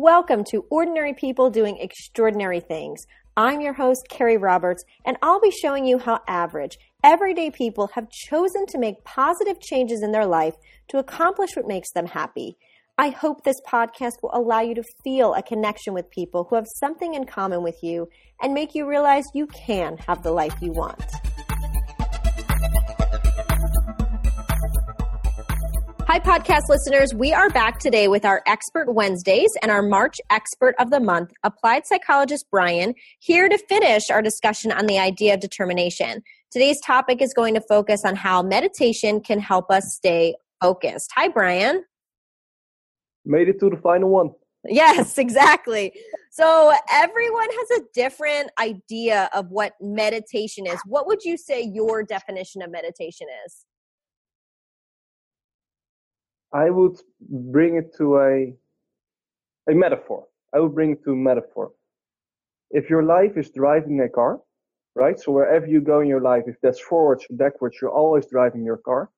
Welcome to Ordinary People Doing Extraordinary Things. I'm your host, Keri Roberts, and I'll be showing you how average, everyday people have chosen to make positive changes in their life to accomplish what makes them happy. I hope this podcast will allow you to feel a connection with people who have something in common with you and make you realize you can have the life you want. Hi, podcast listeners. We are back today with our Expert Wednesdays and our March Expert of the Month, applied psychologist Brian, here to finish our discussion on the idea of determination. Today's topic is going to focus on how meditation can help us stay focused. Hi, Brian. Made it to the final one. Yes, exactly. So everyone has a different idea of what meditation is. What would you say your definition of meditation is? I would bring it to a a metaphor. I would bring it to a metaphor. If your life is driving a car, right? So wherever you go in your life, if that's forwards or backwards, you're always driving your car.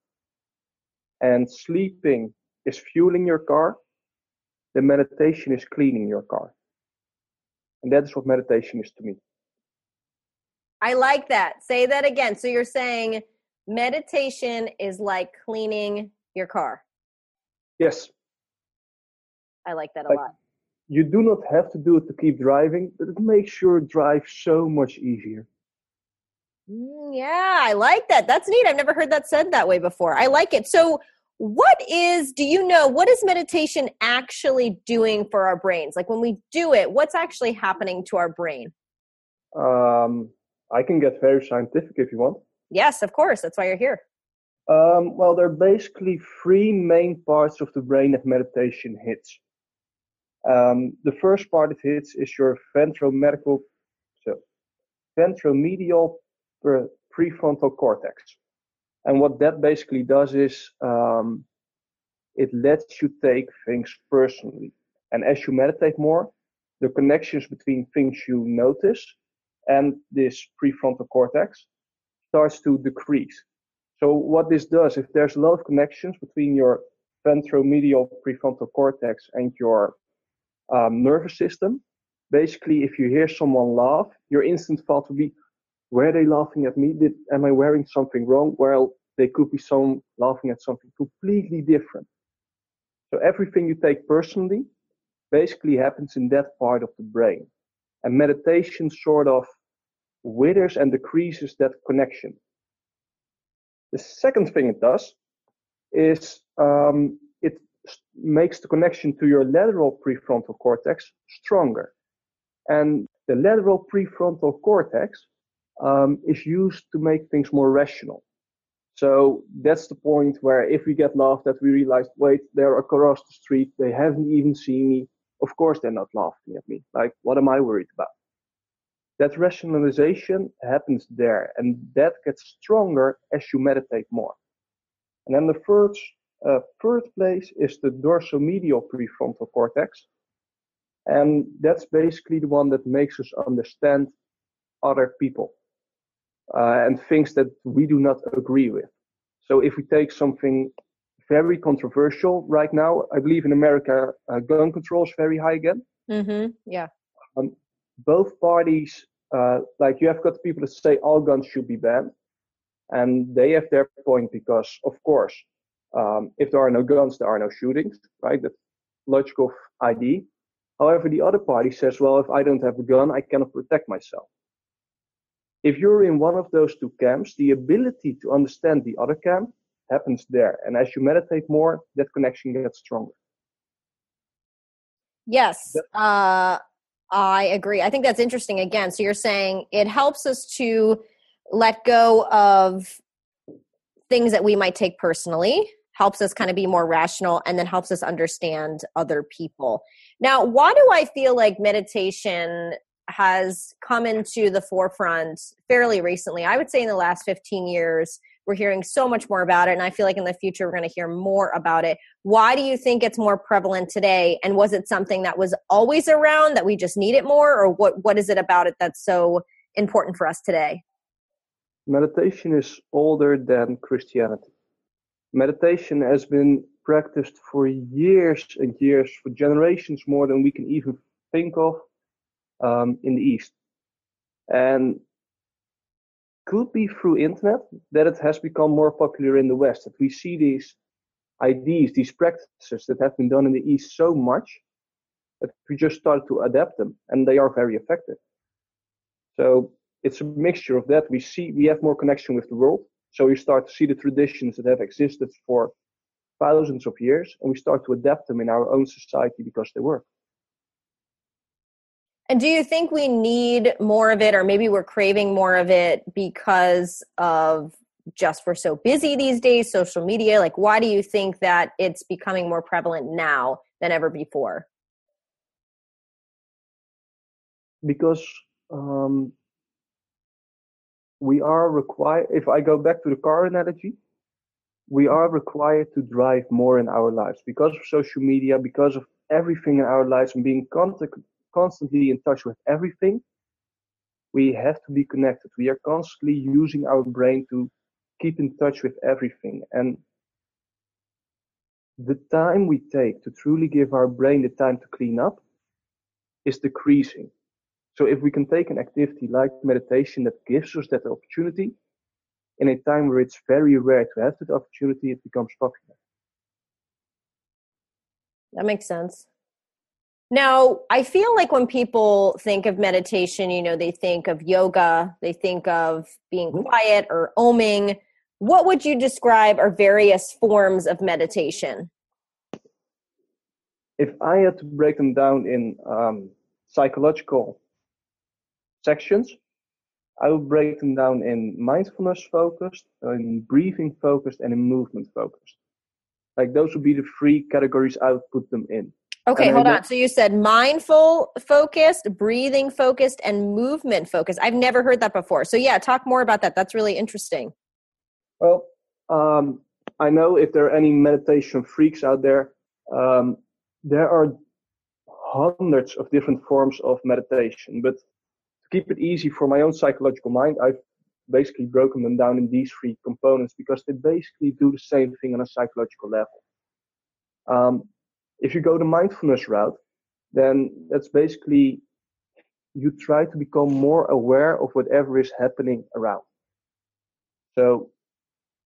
And sleeping is fueling your car. The meditation is cleaning your car. And that is what meditation is to me. I like that. Say that again. So you're saying meditation is like cleaning your car. Yes. I like that a like, lot. You do not have to do it to keep driving, but it makes your drive so much easier. Mm, yeah, I like that. That's neat. I've never heard that said that way before. I like it. So, what is, do you know, what is meditation actually doing for our brains? Like when we do it, what's actually happening to our brain? Um, I can get very scientific if you want. Yes, of course. That's why you're here. Um, well, there are basically three main parts of the brain that meditation hits. Um, the first part it hits is your ventromedial, so ventromedial prefrontal cortex. And what that basically does is um, it lets you take things personally. And as you meditate more, the connections between things you notice and this prefrontal cortex starts to decrease. So what this does, if there's a lot of connections between your ventromedial prefrontal cortex and your um, nervous system, basically, if you hear someone laugh, your instant thought would be, were they laughing at me? Did, am I wearing something wrong? Well, they could be some laughing at something completely different. So everything you take personally basically happens in that part of the brain. And meditation sort of withers and decreases that connection. The second thing it does is um, it makes the connection to your lateral prefrontal cortex stronger. And the lateral prefrontal cortex um, is used to make things more rational. So that's the point where if we get laughed at, we realize, wait, they're across the street. They haven't even seen me. Of course, they're not laughing at me. Like, what am I worried about? That rationalization happens there and that gets stronger as you meditate more. And then the third, uh, third place is the dorsomedial prefrontal cortex. And that's basically the one that makes us understand other people uh, and things that we do not agree with. So if we take something very controversial right now, I believe in America, uh, gun control is very high again. Mm-hmm. Yeah. Um, both parties uh, like you have got people that say all guns should be banned, and they have their point because, of course, um, if there are no guns, there are no shootings, right? That's logical ID. However, the other party says, well, if I don't have a gun, I cannot protect myself. If you're in one of those two camps, the ability to understand the other camp happens there. And as you meditate more, that connection gets stronger. Yes. Uh, I agree. I think that's interesting again. So you're saying it helps us to let go of things that we might take personally, helps us kind of be more rational, and then helps us understand other people. Now, why do I feel like meditation has come into the forefront fairly recently? I would say in the last 15 years we're hearing so much more about it, and I feel like in the future we're going to hear more about it. Why do you think it's more prevalent today? And was it something that was always around that we just need it more, or what? What is it about it that's so important for us today? Meditation is older than Christianity. Meditation has been practiced for years and years, for generations more than we can even think of um, in the East. And could be through internet that it has become more popular in the West. That we see these ideas, these practices that have been done in the East so much that we just start to adapt them, and they are very effective. So it's a mixture of that. We see we have more connection with the world, so we start to see the traditions that have existed for thousands of years, and we start to adapt them in our own society because they work. And do you think we need more of it, or maybe we're craving more of it because of just we're so busy these days, social media? Like, why do you think that it's becoming more prevalent now than ever before? Because um, we are required, if I go back to the car analogy, we are required to drive more in our lives because of social media, because of everything in our lives and being contact, constantly in touch with everything, we have to be connected. We are constantly using our brain to keep in touch with everything. And the time we take to truly give our brain the time to clean up is decreasing. So if we can take an activity like meditation that gives us that opportunity in a time where it's very rare to have that opportunity, it becomes popular. That makes sense. Now, I feel like when people think of meditation, you know, they think of yoga, they think of being mm-hmm. quiet or oming. What would you describe are various forms of meditation? If I had to break them down in um, psychological sections, I would break them down in mindfulness focused, in breathing focused, and in movement focused. Like those would be the three categories I would put them in. Okay, hold on. So you said mindful focused, breathing focused, and movement focused. I've never heard that before. So yeah, talk more about that. That's really interesting. Well, um, I know if there are any meditation freaks out there, um, there are hundreds of different forms of meditation. But to keep it easy for my own psychological mind, I've basically broken them down in these three components because they basically do the same thing on a psychological level. Um, if you go the mindfulness route, then that's basically you try to become more aware of whatever is happening around. So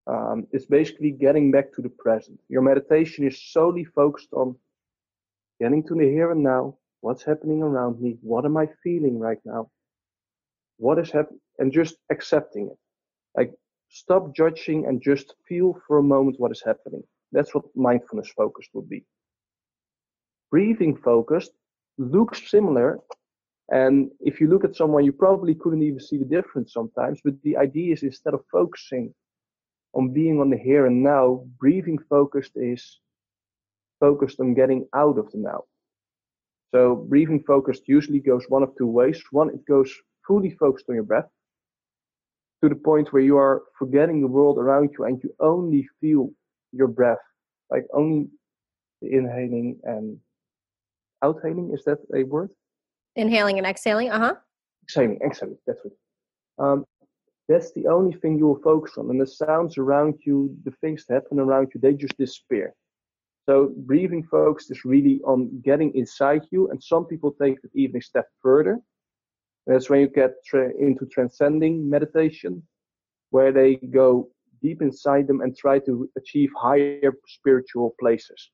um, it's basically getting back to the present. Your meditation is solely focused on getting to the here and now. What's happening around me? What am I feeling right now? What is happening? And just accepting it. Like stop judging and just feel for a moment what is happening. That's what mindfulness focused would be breathing focused looks similar. And if you look at someone, you probably couldn't even see the difference sometimes. But the idea is instead of focusing on being on the here and now, breathing focused is focused on getting out of the now. So breathing focused usually goes one of two ways. One, it goes fully focused on your breath to the point where you are forgetting the world around you and you only feel your breath, like only the inhaling and outhailing. Is that a word? Inhaling and exhaling. Uh huh. Exhaling, exhaling. That's it. Um, that's the only thing you will focus on, and the sounds around you, the things that happen around you, they just disappear. So breathing focus is really on getting inside you, and some people take it even a step further. That's when you get tra- into transcending meditation, where they go deep inside them and try to achieve higher spiritual places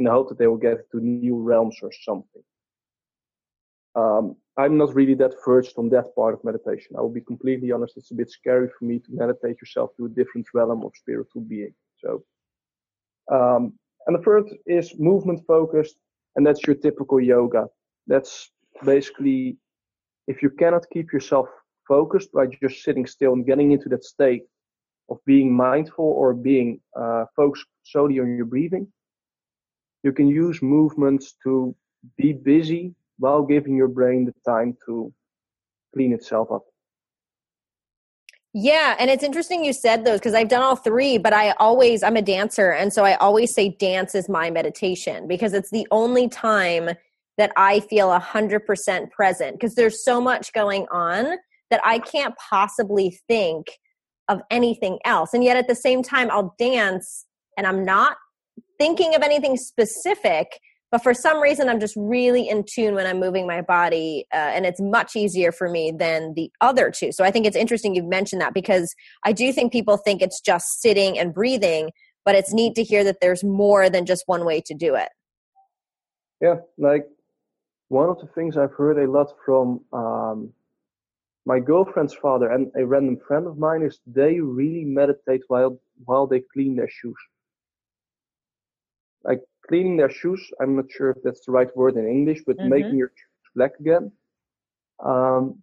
in the hope that they will get to new realms or something. Um, I'm not really that verged on that part of meditation. I will be completely honest. It's a bit scary for me to meditate yourself to a different realm of spiritual being. So, um, and the third is movement focused, and that's your typical yoga. That's basically if you cannot keep yourself focused by just sitting still and getting into that state of being mindful or being uh, focused solely on your breathing, you can use movements to be busy while giving your brain the time to clean itself up. Yeah, and it's interesting you said those because I've done all three, but I always, I'm a dancer. And so I always say dance is my meditation because it's the only time that I feel 100% present because there's so much going on that I can't possibly think of anything else. And yet at the same time, I'll dance and I'm not thinking of anything specific but for some reason i'm just really in tune when i'm moving my body uh, and it's much easier for me than the other two. So i think it's interesting you've mentioned that because i do think people think it's just sitting and breathing but it's neat to hear that there's more than just one way to do it. Yeah like one of the things i've heard a lot from um, my girlfriend's father and a random friend of mine is they really meditate while while they clean their shoes like cleaning their shoes. I'm not sure if that's the right word in English, but mm-hmm. making your shoes black again. Um,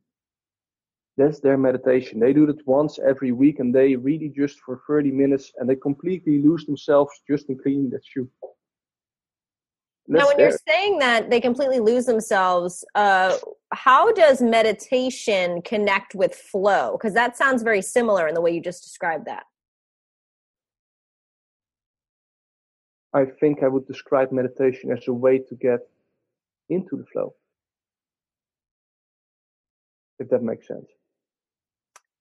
that's their meditation. They do it once every week and they really just for 30 minutes and they completely lose themselves just in cleaning their shoe. now, when there. you're saying that they completely lose themselves, uh, how does meditation connect with flow? Because that sounds very similar in the way you just described that. I think I would describe meditation as a way to get into the flow. If that makes sense.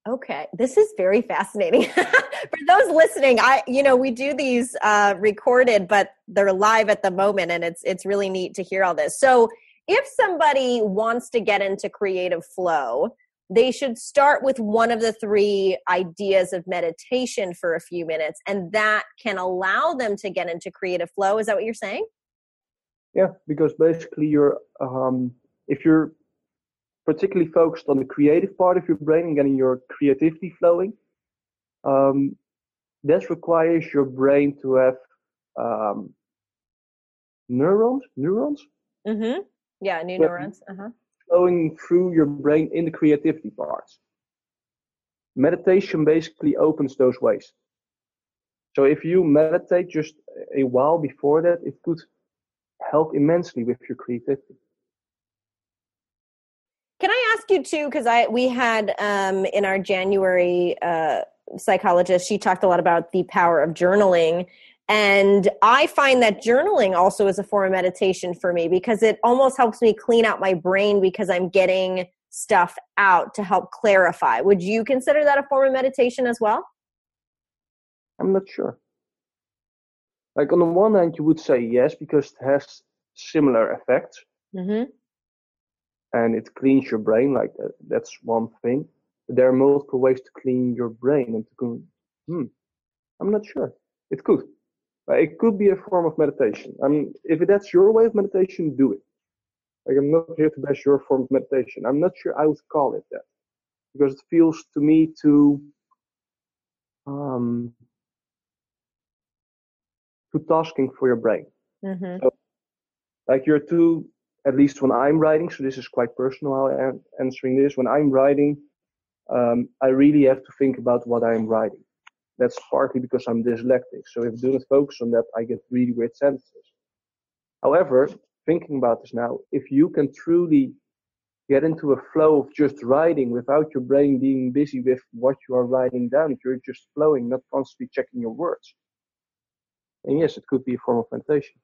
Okay, this is very fascinating. For those listening, I you know we do these uh, recorded, but they're live at the moment, and it's it's really neat to hear all this. So, if somebody wants to get into creative flow, they should start with one of the three ideas of meditation for a few minutes and that can allow them to get into creative flow. Is that what you're saying? Yeah because basically you're um, if you're particularly focused on the creative part of your brain and getting your creativity flowing um, this requires your brain to have um, neurons neurons? Mm-hmm. Yeah new neurons uh-huh flowing through your brain in the creativity parts. Meditation basically opens those ways. So if you meditate just a while before that, it could help immensely with your creativity. Can I ask you too? Because I we had um, in our January uh, psychologist, she talked a lot about the power of journaling, and I find that journaling also is a form of meditation for me because it almost helps me clean out my brain because I'm getting stuff out to help clarify. Would you consider that a form of meditation as well? I'm not sure. Like on the one hand, you would say yes because it has similar effects, mm-hmm. and it cleans your brain. Like that, that's one thing. But there are multiple ways to clean your brain, and to go, hmm, I'm not sure. It could. Uh, it could be a form of meditation. I mean, if that's your way of meditation, do it. Like, I'm not here to bash your form of meditation. I'm not sure I would call it that because it feels to me too, um, too tasking for your brain. Mm-hmm. So, like you're too, at least when I'm writing, so this is quite personal how I'm answering this. When I'm writing, um, I really have to think about what I'm writing. That's partly because I'm dyslexic. So if I do not focus on that, I get really weird sentences. However, thinking about this now, if you can truly get into a flow of just writing without your brain being busy with what you are writing down, if you're just flowing, not constantly checking your words. And yes, it could be a form of meditation.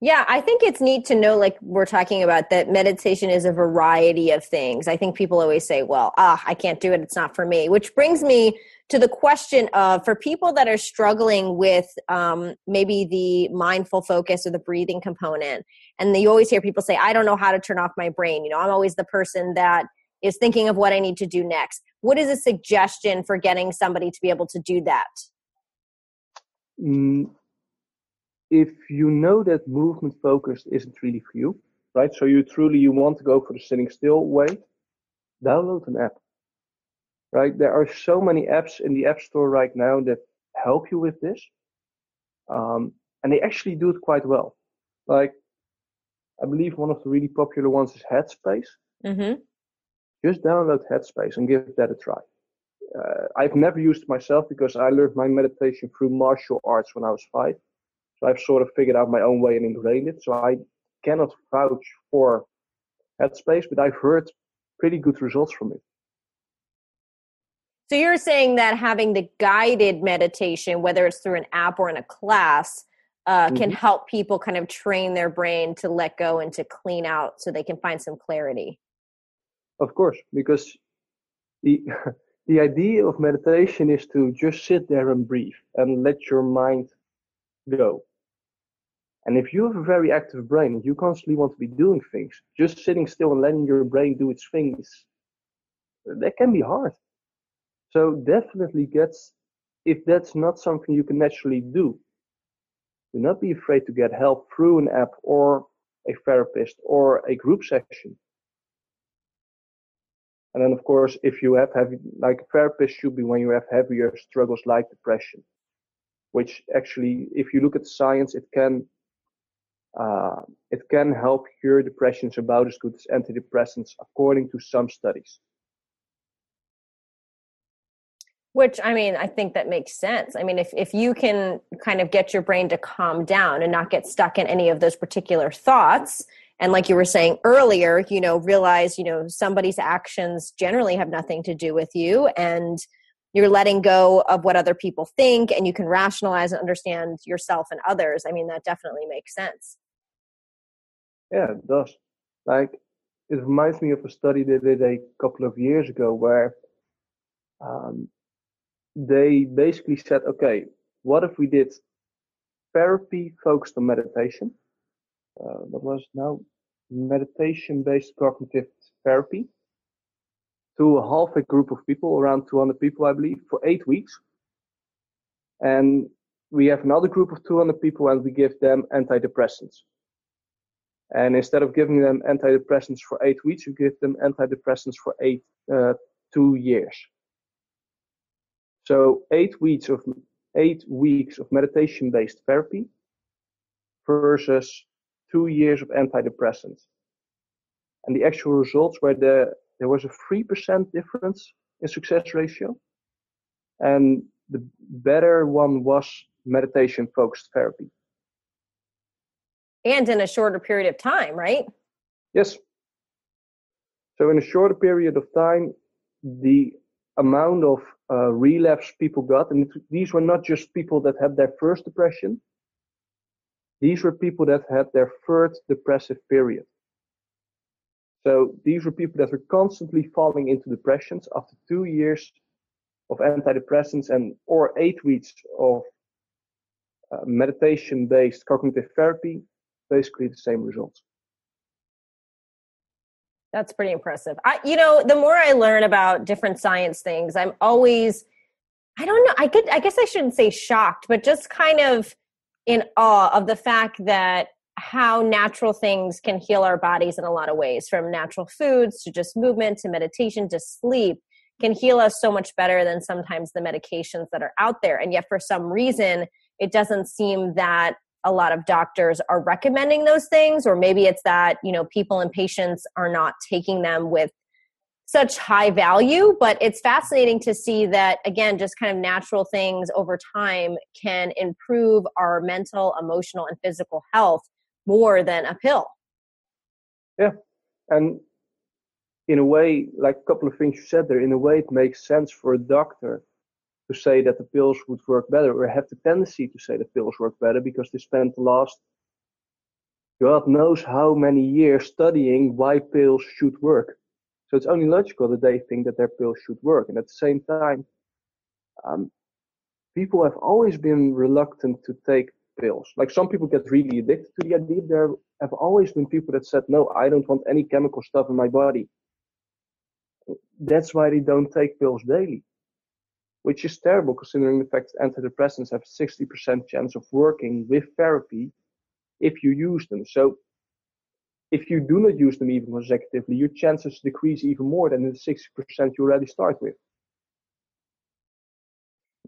Yeah, I think it's neat to know, like we're talking about, that meditation is a variety of things. I think people always say, well, ah, I can't do it. It's not for me. Which brings me to the question of for people that are struggling with um, maybe the mindful focus or the breathing component, and you always hear people say, I don't know how to turn off my brain. You know, I'm always the person that is thinking of what I need to do next. What is a suggestion for getting somebody to be able to do that? Mm, if you know that movement focused isn't really for you, right? So you truly you want to go for the sitting still way, download an app. Right? There are so many apps in the App Store right now that help you with this. Um, and they actually do it quite well. Like, I believe one of the really popular ones is Headspace. Mm-hmm. Just download Headspace and give that a try. Uh, I've never used it myself because I learned my meditation through martial arts when I was five. So I've sort of figured out my own way and ingrained it. So I cannot vouch for Headspace, but I've heard pretty good results from it. So you're saying that having the guided meditation, whether it's through an app or in a class, uh, mm-hmm. can help people kind of train their brain to let go and to clean out so they can find some clarity. Of course, because the the idea of meditation is to just sit there and breathe and let your mind go. And if you have a very active brain and you constantly want to be doing things, just sitting still and letting your brain do its things, that can be hard. So definitely gets, if that's not something you can naturally do, do not be afraid to get help through an app or a therapist or a group session. And then, of course, if you have heavy, like a therapist should be when you have heavier struggles like depression, which actually, if you look at science, it can uh, it can help cure depressions about as good as antidepressants, according to some studies. Which I mean, I think that makes sense. I mean, if if you can kind of get your brain to calm down and not get stuck in any of those particular thoughts, and like you were saying earlier you know realize you know somebody's actions generally have nothing to do with you and you're letting go of what other people think and you can rationalize and understand yourself and others i mean that definitely makes sense yeah it does like it reminds me of a study they did a couple of years ago where um, they basically said okay what if we did therapy focused on meditation uh, that was now meditation-based cognitive therapy to a half a group of people, around 200 people, I believe, for eight weeks. And we have another group of 200 people and we give them antidepressants. And instead of giving them antidepressants for eight weeks, you give them antidepressants for eight, uh, two years. So eight weeks of eight weeks of meditation-based therapy versus two years of antidepressants. And the actual results were the, there was a 3% difference in success ratio. And the better one was meditation focused therapy. And in a shorter period of time, right? Yes. So, in a shorter period of time, the amount of uh, relapse people got, and these were not just people that had their first depression, these were people that had their third depressive period. So these were people that were constantly falling into depressions after two years of antidepressants and or eight weeks of uh, meditation-based cognitive therapy, basically the same results. That's pretty impressive. I, you know, the more I learn about different science things, I'm always, I don't know, I could, I guess I shouldn't say shocked, but just kind of in awe of the fact that how natural things can heal our bodies in a lot of ways from natural foods to just movement to meditation to sleep can heal us so much better than sometimes the medications that are out there and yet for some reason it doesn't seem that a lot of doctors are recommending those things or maybe it's that you know people and patients are not taking them with such high value but it's fascinating to see that again just kind of natural things over time can improve our mental emotional and physical health more than a pill. Yeah. And in a way like a couple of things you said there in a way it makes sense for a doctor to say that the pills would work better or have the tendency to say the pills work better because they spent the last god knows how many years studying why pills should work so it's only logical that they think that their pills should work. And at the same time, um, people have always been reluctant to take pills. Like some people get really addicted to the idea. There have always been people that said, no, I don't want any chemical stuff in my body. That's why they don't take pills daily, which is terrible considering the fact that antidepressants have 60% chance of working with therapy if you use them. So if you do not use them even consecutively, your chances decrease even more than the 60% you already start with.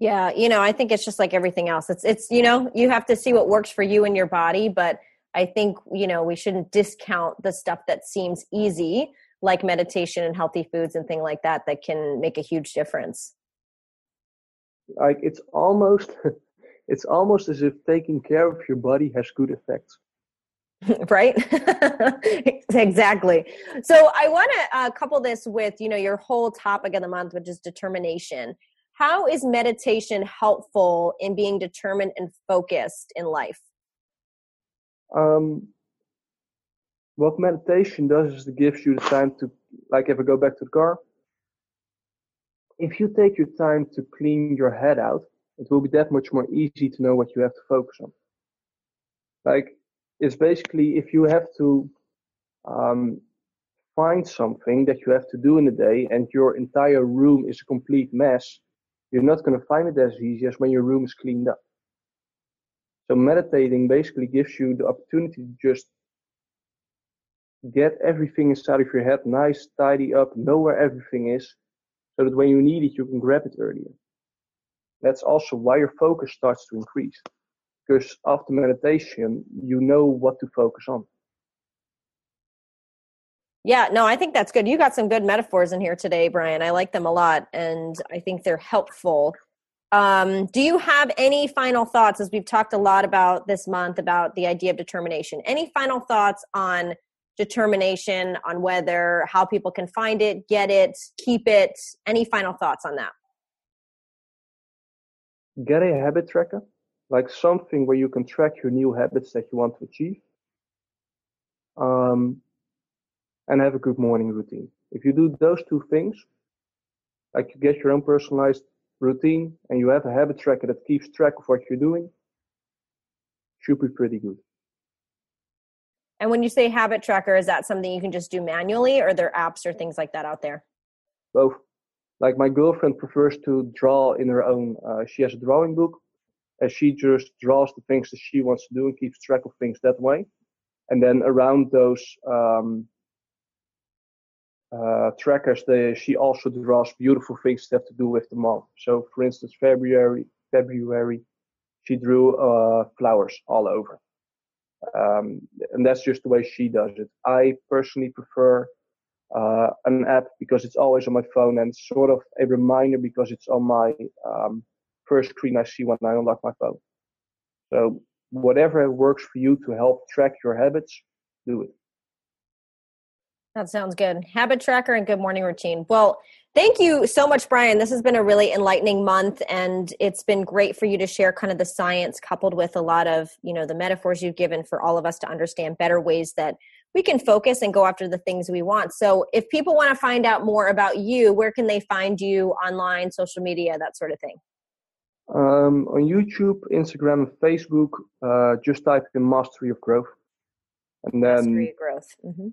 Yeah, you know, I think it's just like everything else. It's it's you know, you have to see what works for you and your body, but I think, you know, we shouldn't discount the stuff that seems easy like meditation and healthy foods and things like that that can make a huge difference. Like it's almost it's almost as if taking care of your body has good effects. right? Exactly. So i want to uh, couple this with you know your whole topic of the month which is determination. How is meditation helpful in being determined and focused in life? Um, what meditation does is it gives you the time to like if i go back to the car if you take your time to clean your head out it will be that much more easy to know what you have to focus on like it's basically if you have to um, find something that you have to do in a day and your entire room is a complete mess, you're not going to find it as easy as when your room is cleaned up. So meditating basically gives you the opportunity to just get everything inside of your head nice, tidy up, know where everything is, so that when you need it, you can grab it earlier. That's also why your focus starts to increase. Because after meditation, you know what to focus on. Yeah, no, I think that's good. You got some good metaphors in here today, Brian. I like them a lot, and I think they're helpful. Um, do you have any final thoughts as we've talked a lot about this month about the idea of determination? Any final thoughts on determination, on whether how people can find it, get it, keep it? Any final thoughts on that? Get a habit tracker, like something where you can track your new habits that you want to achieve. Um, and have a good morning routine. If you do those two things, like you get your own personalized routine and you have a habit tracker that keeps track of what you're doing, should be pretty good. And when you say habit tracker, is that something you can just do manually or are there apps or things like that out there? Both. Like my girlfriend prefers to draw in her own, uh, she has a drawing book and she just draws the things that she wants to do and keeps track of things that way. And then around those um, uh, trackers, they, she also draws beautiful things that have to do with the month. So, for instance, February, February, she drew uh, flowers all over, um, and that's just the way she does it. I personally prefer uh, an app because it's always on my phone and sort of a reminder because it's on my um, first screen I see when I unlock my phone. So, whatever works for you to help track your habits, do it. That sounds good. Habit tracker and good morning routine. Well, thank you so much, Brian. This has been a really enlightening month, and it's been great for you to share kind of the science coupled with a lot of you know the metaphors you've given for all of us to understand better ways that we can focus and go after the things we want. So, if people want to find out more about you, where can they find you online, social media, that sort of thing? Um, on YouTube, Instagram, Facebook, uh, just type in Mastery of Growth, and then Mastery of Growth. Mm-hmm.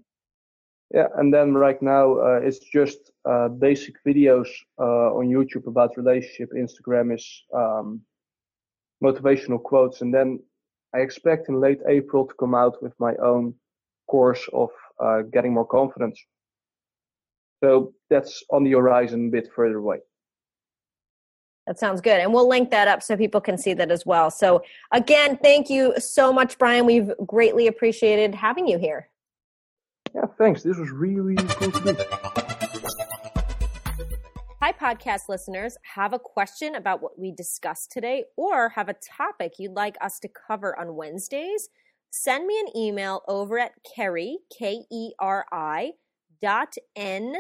Yeah, and then right now uh, it's just uh, basic videos uh, on YouTube about relationship. Instagram is um, motivational quotes, and then I expect in late April to come out with my own course of uh, getting more confidence. So that's on the horizon, a bit further away. That sounds good. And we'll link that up so people can see that as well. So, again, thank you so much, Brian. We've greatly appreciated having you here. Yeah, thanks. This was really, cool to do. Hi, podcast listeners. Have a question about what we discussed today or have a topic you'd like us to cover on Wednesdays? Send me an email over at Keri, K E R I, dot N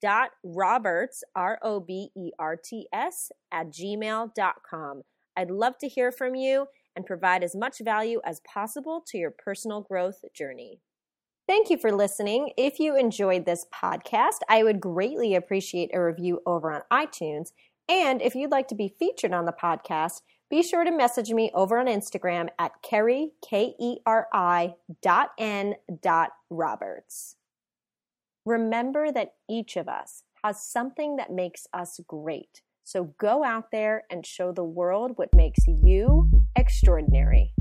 dot Roberts, R O B E R T S, at gmail.com. I'd love to hear from you and provide as much value as possible to your personal growth journey. Thank you for listening. If you enjoyed this podcast, I would greatly appreciate a review over on iTunes. And if you'd like to be featured on the podcast, be sure to message me over on Instagram at Keri, K E R I dot N dot Roberts. Remember that each of us has something that makes us great. So go out there and show the world what makes you extraordinary.